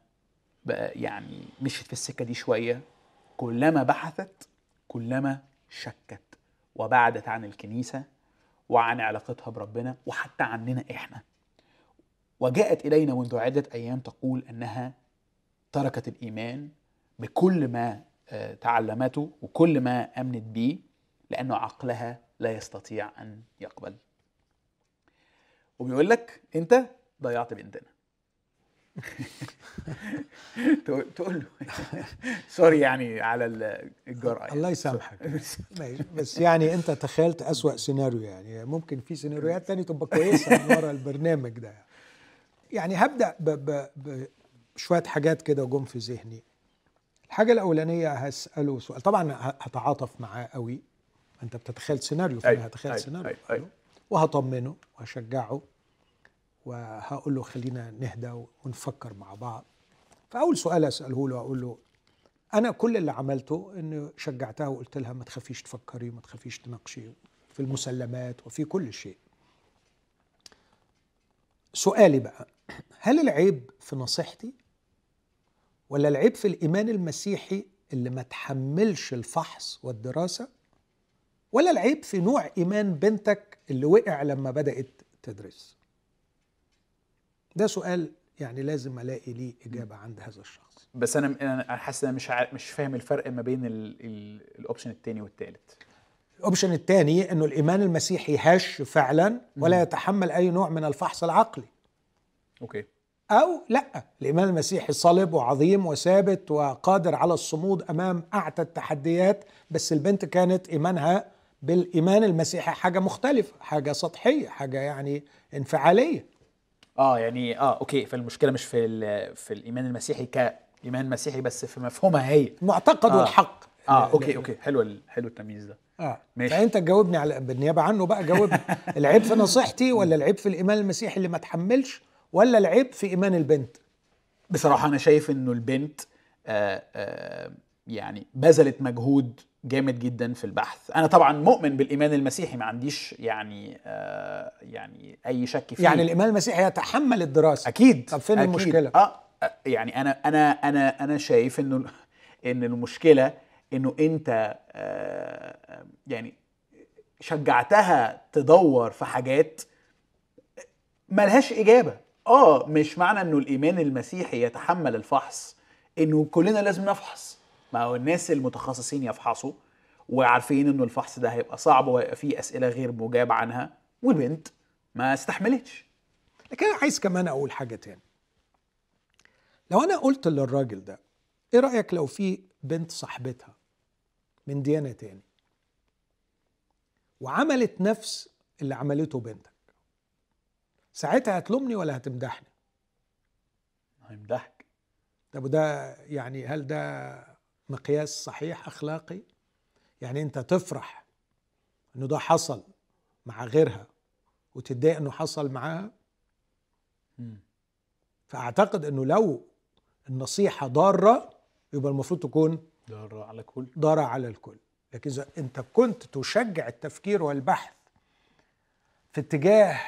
بقى يعني مشيت في السكة دي شوية كلما بحثت كلما شكت وبعدت عن الكنيسة وعن علاقتها بربنا وحتى عننا إحنا. وجاءت إلينا منذ عدة أيام تقول إنها تركت الإيمان بكل ما تعلمته وكل ما أمنت به لأنه عقلها لا يستطيع أن يقبل. وبيقول لك أنت ضيعت بنتنا. تقول له. سوري يعني على ال- الجرأة يعني. الله يسامحك. بس يعني أنت تخيلت أسوأ سيناريو يعني. ممكن في سيناريوهات تانية تبقى كويسة من ورا البرنامج ده. يعني هبدأ ب ب بشوية حاجات كده جم في ذهني. الحاجة الأولانية هسأله سؤال. طبعا هتعاطف معاه قوي. أنت بتتخيل سيناريو فانا أيوة، هتخيل أيوة، سيناريو. أيوة، أيوة. وهطمنه وهشجعه وهقول له خلينا نهدى ونفكر مع بعض. فأول سؤال أسأله له أقول له أنا كل اللي عملته انه شجعتها وقلت لها ما تخافيش تفكري وما تخافيش تناقشي في المسلمات وفي كل شيء. سؤالي بقى هل العيب في نصيحتي؟ ولا العيب في الإيمان المسيحي اللي ما تحملش الفحص والدراسة؟ ولا العيب في نوع إيمان بنتك اللي وقع لما بدأت تدرس؟ ده سؤال يعني لازم ألاقي ليه إجابة عند هذا الشخص. بس أنا أنا حاسس إن أنا مش عارف مش فاهم الفرق ما بين ال- ال- ال option الثاني والثالث ال option الثاني إنه الإيمان المسيحي هش فعلا ولا يتحمل أي نوع من الفحص العقلي. okay. أو لا. الايمان المسيحي صلب وعظيم وثابت وقادر على الصمود أمام أعتى التحديات بس البنت كانت إيمانها بالإيمان المسيحي حاجة مختلفة حاجة سطحية حاجة يعني انفعالية. آه يعني آه okay فالمشكلة مش في في الإيمان المسيحي كإيمان مسيحي بس في مفهومها هي. المعتقد آه. والحق آه okay okay حلو حلو التمييز ده. آه. ماشي. فأنت تجاوبني على بالنيابة عنه بقى جاوبني. العيب في نصيحتي ولا العيب في الإيمان المسيحي اللي ما تحملش؟ ولا العيب في إيمان البنت؟ بصراحة أنا شايف إنه البنت آه آه يعني بذلت مجهود جامد جدا في البحث. أنا طبعا مؤمن بالإيمان المسيحي ما عنديش يعني آه يعني أي شك فيه. يعني الإيمان المسيحي يتحمل الدراسة. أكيد طب فين أكيد. المشكلة؟ آه يعني أنا أنا أنا أنا شايف إنه إن المشكلة إنه أنت آه يعني شجعتها تدور في حاجات ملهاش إجابة. آه مش معنى إنه الإيمان المسيحي يتحمل الفحص إنه كلنا لازم نفحص. ما هو الناس المتخصصين يفحصوا وعارفين إنه الفحص ده هيبقى صعب وهيبقى فيه أسئلة غير مجاب عنها والبنت ما استحملتش. لكن أنا عايز كمان أقول حاجة تاني. لو أنا قلت للراجل ده إيه رأيك لو في بنت صاحبتها من ديانة تاني وعملت نفس اللي عملته بنتك؟ ساعتها هتلومني ولا هتمدحني؟ هيمدحك. طب وده يعني هل ده مقياس صحيح أخلاقي؟ يعني أنت تفرح إنه ده حصل مع غيرها وتتضايق إنه حصل معاها. فأعتقد إنه لو النصيحة ضارة يبقى المفروض تكون ده على كل ضارة على الكل. لكن إذا أنت كنت تشجع التفكير والبحث في اتجاه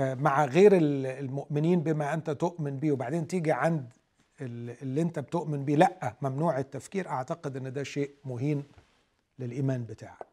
مع غير ال- المؤمنين بما أنت تؤمن به وبعدين تيجي عند ال- اللي أنت بتؤمن بيه لأ ممنوع التفكير. أعتقد إن ده شيء مهين للإيمان بتاعك.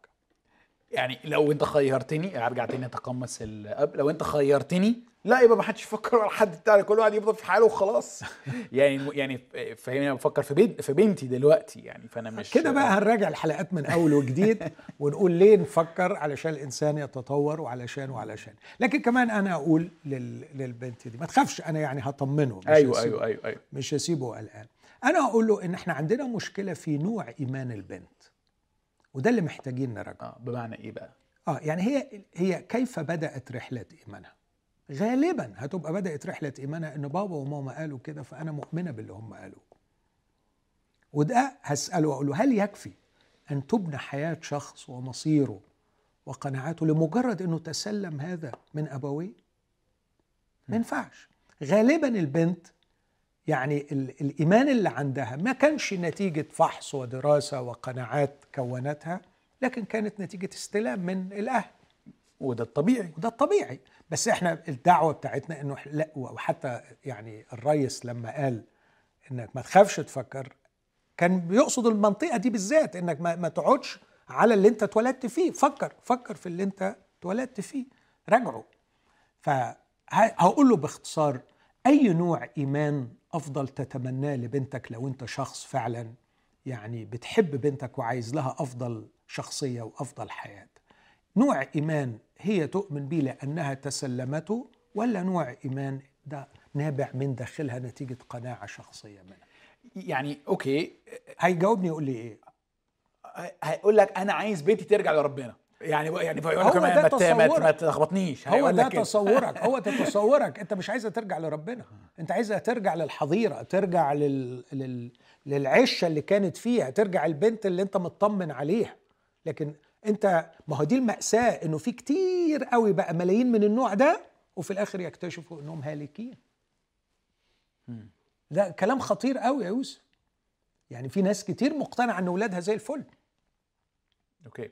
يعني لو انت خيرتني ارجع تاني اتقمص الاب لو انت خيرتني لا يبقى ما حدش يفكر ولا حد بتاع كل واحد يفضل في حاله وخلاص. يعني يعني فاهمني أنا بفكر في بنت في بنتي دلوقتي يعني فأنا مش كده بقى هنراجع الحلقات من أول وجديد ونقول ليه نفكر علشان الإنسان يتطور وعلشان وعلشان. لكن كمان أنا أقول لل... للبنت دي ما تخافش أنا يعني هطمنه مش هسيبه. أيوه أيوه أيوه. مش هسيبه قلقان. أنا أقول له إن إحنا عندنا مشكلة في نوع إيمان البنت. وده اللي محتاجين نراجعه. آه بمعنى إيه بقى؟ آه يعني هي هي كيف بدأت رحلة إيمانها؟ غالبا هتبقى بدأت رحلة إيمانها إن بابا وماما قالوا كده فأنا مؤمنة باللي هم قالوه. وده هسأله واقول له هل يكفي أن تبنى حياة شخص ومصيره وقناعاته لمجرد إنه تسلم هذا من أبويه؟ ما ينفعش. غالبا البنت يعني ال- الإيمان اللي عندها ما كانش نتيجة فحص ودراسة وقناعات كونتها لكن كانت نتيجة استلام من الأهل. وده الطبيعي. وده الطبيعي. بس إحنا الدعوة بتاعتنا إنه لا وحتى يعني الريس لما قال إنك ما تخافش تفكر كان بيقصد المنطقة دي بالذات إنك ما, ما تقعدش على اللي أنت اتولدت فيه. فكر فكر في اللي أنت اتولدت فيه. راجعه. فهقول له باختصار أي نوع إيمان أفضل تتمناه لبنتك لو أنت شخص فعلا يعني بتحب بنتك وعايز لها أفضل شخصية وأفضل حياة. نوع إيمان هي تؤمن به لأنها تسلمته ولا نوع إيمان ده نابع من داخلها نتيجة قناعة شخصية منها؟ يعني أوكي. هيجاوبني يقول لي إيه؟ هيقول لك أنا عايز بيتي ترجع لربنا. يعني يعني فيقول هو كمان ده ما تصورك. ما تلخبطنيش. هو ده كده. تصورك. هو ده تصورك. أنت مش عايزها ترجع لربنا. أنت عايزها ترجع للحظيره ترجع لل... لل... للعشة اللي كانت فيها ترجع البنت اللي أنت مطمن عليها. لكن أنت ما هو دي المأساة إنه في كتير قوي بقى ملايين من النوع ده وفي الآخر يكتشفوا إنهم هالكين. ده كلام خطير قوي يا يوسف. يعني في ناس كتير مقتنعة إن أولادها زي الفل. أوكي.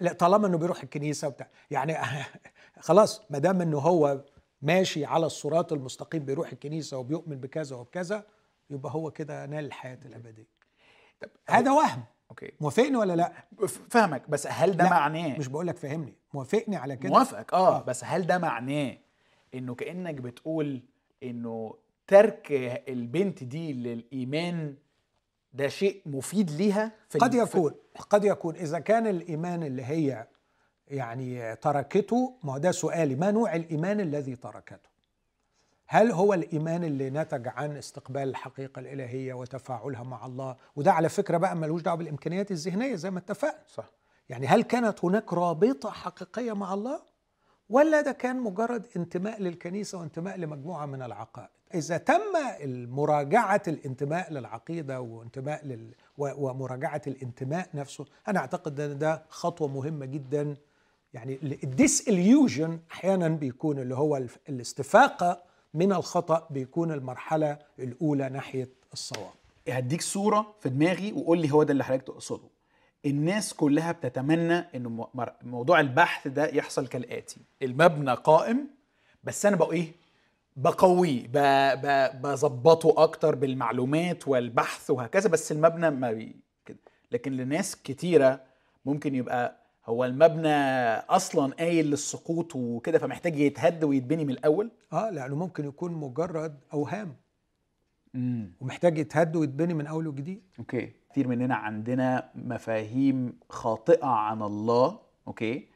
لا طالما إنه بيروح الكنيسة وبتاع. يعني خلاص ما دام إنه هو ماشي على الصراط المستقيم بيروح الكنيسة وبيؤمن بكذا وبكذا يبقى هو كده نال الحياة الأبدية. طب هذا وهم. أوكي. موافقني ولا لا؟ فاهمك بس هل ده معناه؟ مش بقول لك فهمني موافقني على كده؟ موافقك آه, آه. بس هل ده معناه إنه كأنك بتقول إنه ترك البنت دي للإيمان ده شيء مفيد ليها في قد يكون قد يكون. إذا كان الإيمان اللي هي يعني تركته ما ده سؤالي ما نوع الإيمان الذي تركته؟ هل هو الإيمان اللي نتج عن استقبال الحقيقة الإلهية وتفاعلها مع الله؟ وده على فكرة بقى ملوش دعوة بالإمكانيات الذهنية زي ما اتفقنا. صح. يعني هل كانت هناك رابطة حقيقية مع الله؟ ولا ده كان مجرد انتماء للكنيسة وانتماء لمجموعة من العقائد؟ إذا تم مراجعه الانتماء للعقيدة وانتماء لل و- ومراجعة الانتماء نفسه أنا أعتقد إن ده خطوة مهمة جدا. يعني الديس اليوجن أحيانا بيكون اللي هو الاستفاقة من الخطأ بيكون المرحلة الأولى ناحية الصواب. هديك صورة في دماغي وقول لي هو ده اللي حضرتك تقصده. الناس كلها بتتمنى مر- موضوع البحث ده يحصل كالآتي. المبنى قائم بس أنا بقى إيه؟ بقويه ب- ب- بظبطه أكتر بالمعلومات والبحث وهكذا بس المبنى ما بي كده. لكن لناس كتيرة ممكن يبقى هو المبنى أصلا قايل للسقوط وكده فمحتاج يتهد ويتبني من الأول؟ آه لأنه ممكن يكون مجرد أوهام. امم ومحتاج يتهد ويتبني من أول وجديد. okay. كتير مننا عندنا مفاهيم خاطئة عن الله okay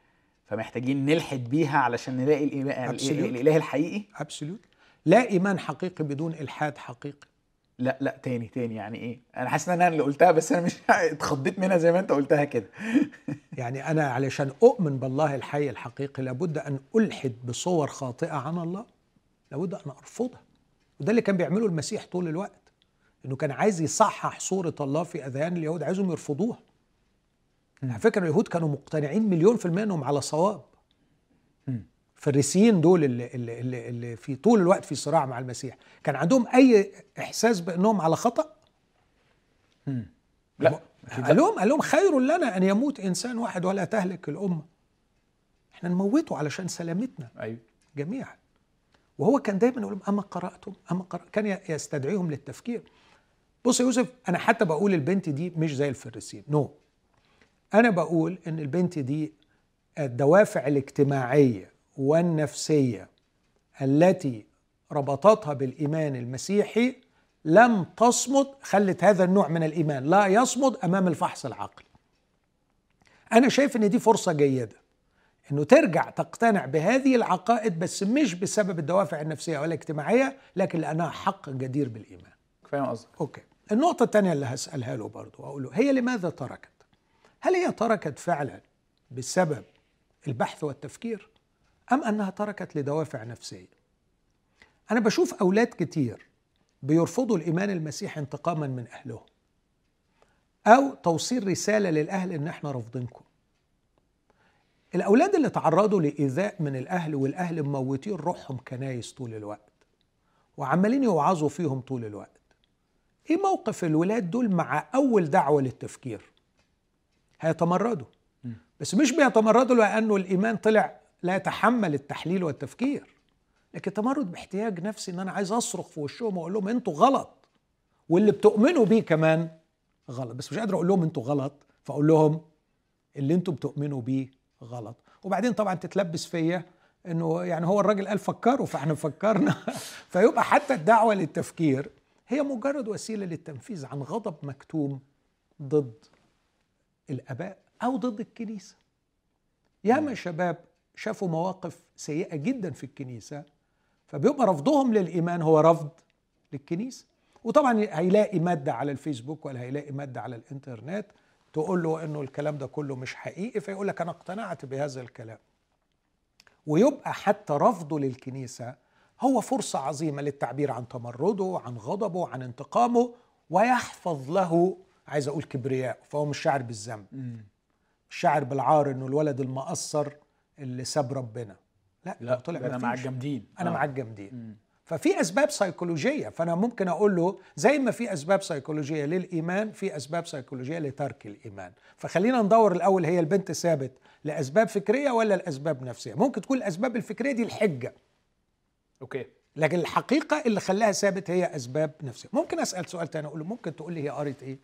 فمحتاجين نلحد بيها علشان نلاقي الإله. الإله الحقيقي. absolute لا إيمان حقيقي بدون إلحاد حقيقي. لا لا تاني تاني يعني إيه؟ أنا حاسس إن أنا اللي قلتها بس أنا مش اتخضيت منها زي ما أنت قلتها كده. يعني أنا علشان أؤمن بالله الحي الحقيقي لابد أن ألحد بصور خاطئة عن الله. لابد أن أرفضها. وده اللي كان بيعمله المسيح طول الوقت. إنه كان عايز يصحح صورة الله في أذهان اليهود عايزهم يرفضوها. على فكرة اليهود كانوا مقتنعين مليون في المية إنهم على صواب. الفريسيين دول اللي, اللي, اللي, في طول الوقت في صراع مع المسيح كان عندهم أي إحساس بأنهم على خطأ؟ لا. قال. لهم قال لهم خير لنا أن يموت إنسان واحد ولا تهلك الأمة. إحنا نموته علشان سلامتنا. أيوه. جميعا. وهو كان دايما يقول لهم أما قرأتم؟ أما قرأ. كان يستدعيهم للتفكير. بص يا يوسف أنا حتى بقول البنت دي مش زي الفريسيين. نو no. أنا بقول إن البنت دي الدوافع الاجتماعية والنفسية التي ربطتها بالإيمان المسيحي لم تصمد خلت هذا النوع من الإيمان لا يصمد أمام الفحص العقلي. أنا شايف إن دي فرصة جيدة إنه ترجع تقتنع بهذه العقائد بس مش بسبب الدوافع النفسية ولا الاجتماعية لكن لأنها حق جدير بالإيمان. فاهم قصدك. أوكي. النقطة الثانية اللي هسألها له برضه واقول له هي لماذا تركت؟ هل هي تركت فعلا بسبب البحث والتفكير؟ أم أنها تركت لدوافع نفسية؟ أنا بشوف أولاد كتير بيرفضوا الإيمان المسيحي انتقاما من اهلهم أو توصيل رسالة للأهل إن إحنا رافضينكم. الأولاد اللي تعرضوا لإيذاء من الأهل والأهل مموتين روحهم كنايس طول الوقت وعمالين يوعظوا فيهم طول الوقت. إيه موقف الولاد دول مع أول دعوة للتفكير؟ هيتمردوا. بس مش بيتمردوا لأنه الإيمان طلع لا يتحمل التحليل والتفكير. لكن تمرد باحتياج نفسي إن أنا عايز أصرخ في وشهم وأقول لهم أنتوا غلط. واللي بتؤمنوا بيه كمان غلط. بس مش قادر أقول لهم أنتوا غلط فأقول لهم اللي أنتوا بتؤمنوا بيه غلط. وبعدين طبعا تتلبس فيا إنه يعني هو الراجل قال فكروا فإحنا فكرنا. فيبقى حتى الدعوة للتفكير هي مجرد وسيلة للتنفيذ عن غضب مكتوم ضد الآباء أو ضد الكنيسة. ياما شباب شافوا مواقف سيئة جدا في الكنيسة فبيبقى رفضهم للإيمان هو رفض للكنيسة. وطبعا هيلاقي مادة على الفيسبوك ولا هيلاقي مادة على الإنترنت تقول له إنه الكلام ده كله مش حقيقي فيقول لك أنا اقتنعت بهذا الكلام. ويبقى حتى رفضه للكنيسة هو فرصة عظيمة للتعبير عن تمرده عن غضبه عن انتقامه ويحفظ له عايز أقول كبرياء فهو مش شاعر بالذنب. مش شاعر بالعار إنه الولد المقصر اللي ساب ربنا. لا, لا طلع أنا. مع الجامدين أنا آه. مع الجامدين ففي أسباب سيكولوجية فأنا ممكن أقول له زي ما في أسباب سيكولوجية للإيمان في أسباب سيكولوجية لترك الإيمان. فخلينا ندور الأول هي البنت سابت لأسباب فكرية ولا لأسباب نفسية؟ ممكن تكون الأسباب الفكرية دي الحجة. okay. لكن الحقيقة اللي خلاها سابت هي أسباب نفسية. ممكن أسأل سؤال تاني أقول له ممكن تقول لي هي قريت إيه؟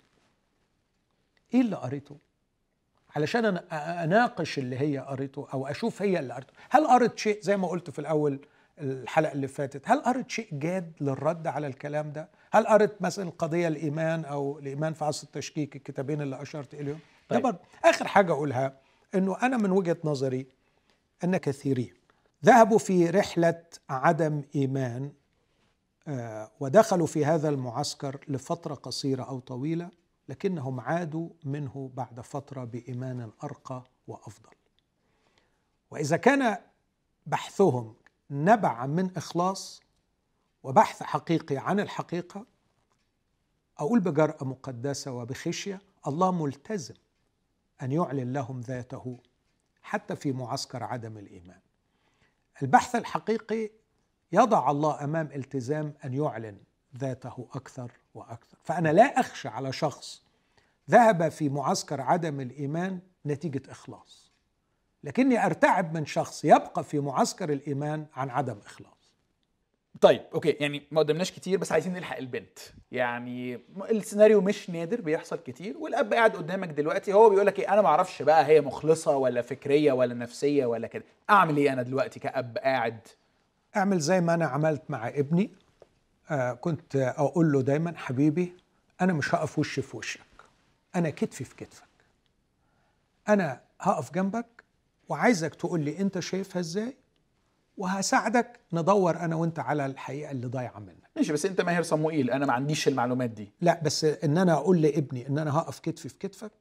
إيه اللي قريته؟ علشان أنا أ- أناقش اللي هي قريته أو أشوف هي اللي قريته هل قرت شيء زي ما قلت في الأول الحلقة اللي فاتت هل قرت شيء جاد للرد على الكلام ده هل قرت مثلا قضية الإيمان أو الإيمان في عصر التشكيك الكتابين اللي أشرت إليهم طيب. طيب. آخر حاجة أقولها إنه أنا من وجهة نظري أن كثيرين ذهبوا في رحلة عدم إيمان آه، ودخلوا في هذا المعسكر لفترة قصيرة أو طويلة لكنهم عادوا منه بعد فترة بإيمان أرقى وأفضل. وإذا كان بحثهم نبع من إخلاص وبحث حقيقي عن الحقيقة أقول بجرأة مقدسة وبخشية الله ملتزم أن يعلن لهم ذاته حتى في معسكر عدم الإيمان. البحث الحقيقي يضع الله أمام التزام أن يعلن ذاته أكثر وأكثر. فأنا لا أخشى على شخص ذهب في معسكر عدم الإيمان نتيجة إخلاص. لكني أرتعب من شخص يبقى في معسكر الإيمان عن عدم إخلاص. طيب أوكي يعني ما قدمناش كتير بس عايزين نلحق البنت. يعني السيناريو مش نادر بيحصل كتير والأب قاعد قدامك دلوقتي هو بيقول لك إيه أنا ما أعرفش بقى هي مخلصة ولا فكرية ولا نفسية ولا كده. أعمل إيه أنا دلوقتي كأب قاعد؟ أعمل زي ما أنا عملت مع ابني كنت أقول له دايما حبيبي أنا مش هقف وش في وشك أنا كتفي في كتفك أنا هقف جنبك وعايزك تقول لي أنت شايفها إزاي وهساعدك ندور أنا وأنت على الحقيقة اللي ضايعة منك. ماشي بس أنت ماهر صموئيل أنا ما عنديش المعلومات دي. لا بس إن أنا أقول لابني إن أنا هقف كتفي في كتفك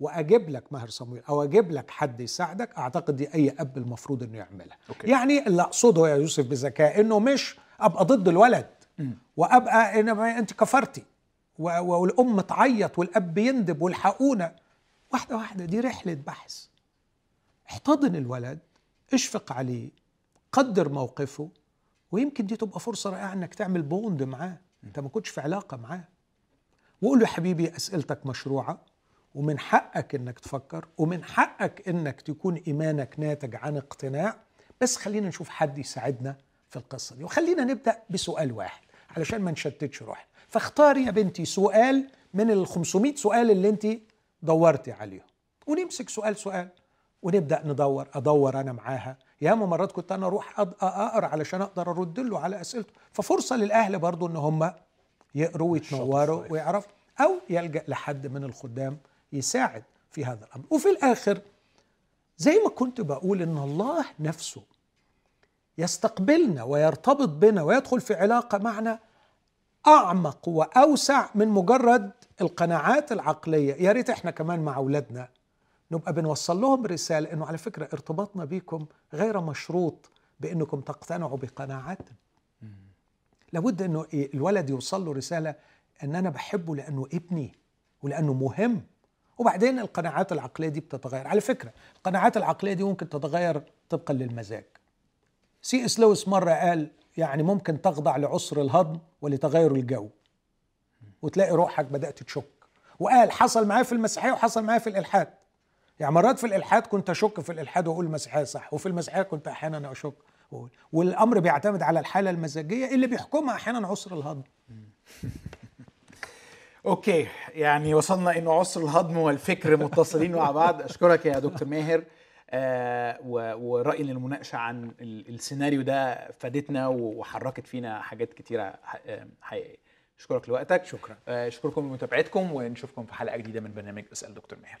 وأجيب لك ماهر صموئيل أو أجيب لك حد يساعدك أعتقد دي أي أب المفروض إنه يعملها. okay. يعني اللي أقصده يا يوسف بذكاء إنه مش أبقى ضد الولد. وأبقى إن أنت كفرتي. والأم تعيط والأب يندب والحقونا. واحدة واحدة دي رحلة بحث. احتضن الولد اشفق عليه قدر موقفه ويمكن دي تبقى فرصة رائعة إنك تعمل بوند معاه. أنت ما كنتش في علاقة معاه. وقول له يا حبيبي أسئلتك مشروعة ومن حقك إنك تفكر ومن حقك إنك تكون إيمانك ناتج عن اقتناع. بس خلينا نشوف حد يساعدنا. في القصة دي. وخلينا نبدأ بسؤال واحد علشان ما نشتتش روحنا. فاختاري يا بنتي سؤال من ال 500 سؤال اللي انت دورتي عليهم. ونمسك سؤال سؤال ونبدأ ندور أدور أنا معاها. ياما مرات كنت أنا أروح أقرأ علشان أقدر أرد له على أسئلته. ففرصة للأهل برضو إن هم يقروا ويتنوروا. ويعرفوا أو يلجأ لحد من الخدام يساعد في هذا الأمر. وفي الآخر زي ما كنت بقول إن الله نفسه يستقبلنا ويرتبط بنا ويدخل في علاقة معنا أعمق وأوسع من مجرد القناعات العقلية. يا ريت إحنا كمان مع أولادنا نبقى بنوصل لهم رسالة إنه على فكرة ارتباطنا بيكم غير مشروط بإنكم تقتنعوا بقناعاتنا. لابد إنه إيه الولد يوصل له رسالة إن أنا بحبه لأنه ابني ولأنه مهم. وبعدين القناعات العقلية دي بتتغير. على فكرة القناعات العقلية دي ممكن تتغير طبقا للمزاج. سي إس لويس مرة قال يعني ممكن تخضع لعسر الهضم ولتغير الجو. وتلاقي روحك بدأت تشك. وقال حصل معايا في المسيحية وحصل معايا في الإلحاد. يعني مرات في الإلحاد كنت أشك في الإلحاد وأقول المسيحية صح وفي المسيحية كنت أحيانا أشك وأقول. والأمر بيعتمد على الحالة المزاجية اللي بيحكمها أحيانا عسر الهضم. أوكي يعني وصلنا إنه عسر الهضم والفكر متصلين مع بعض. أشكرك يا دكتور ماهر. آه و- ورأيي ان المناقشه عن ال- السيناريو ده فادتنا وحركت فينا حاجات كتيرة ح- آه، حقيقية. أشكرك لوقتك. شكرا. آه، أشكركم لمتابعتكم ونشوفكم في حلقة جديدة من برنامج أسأل دكتور ماهر.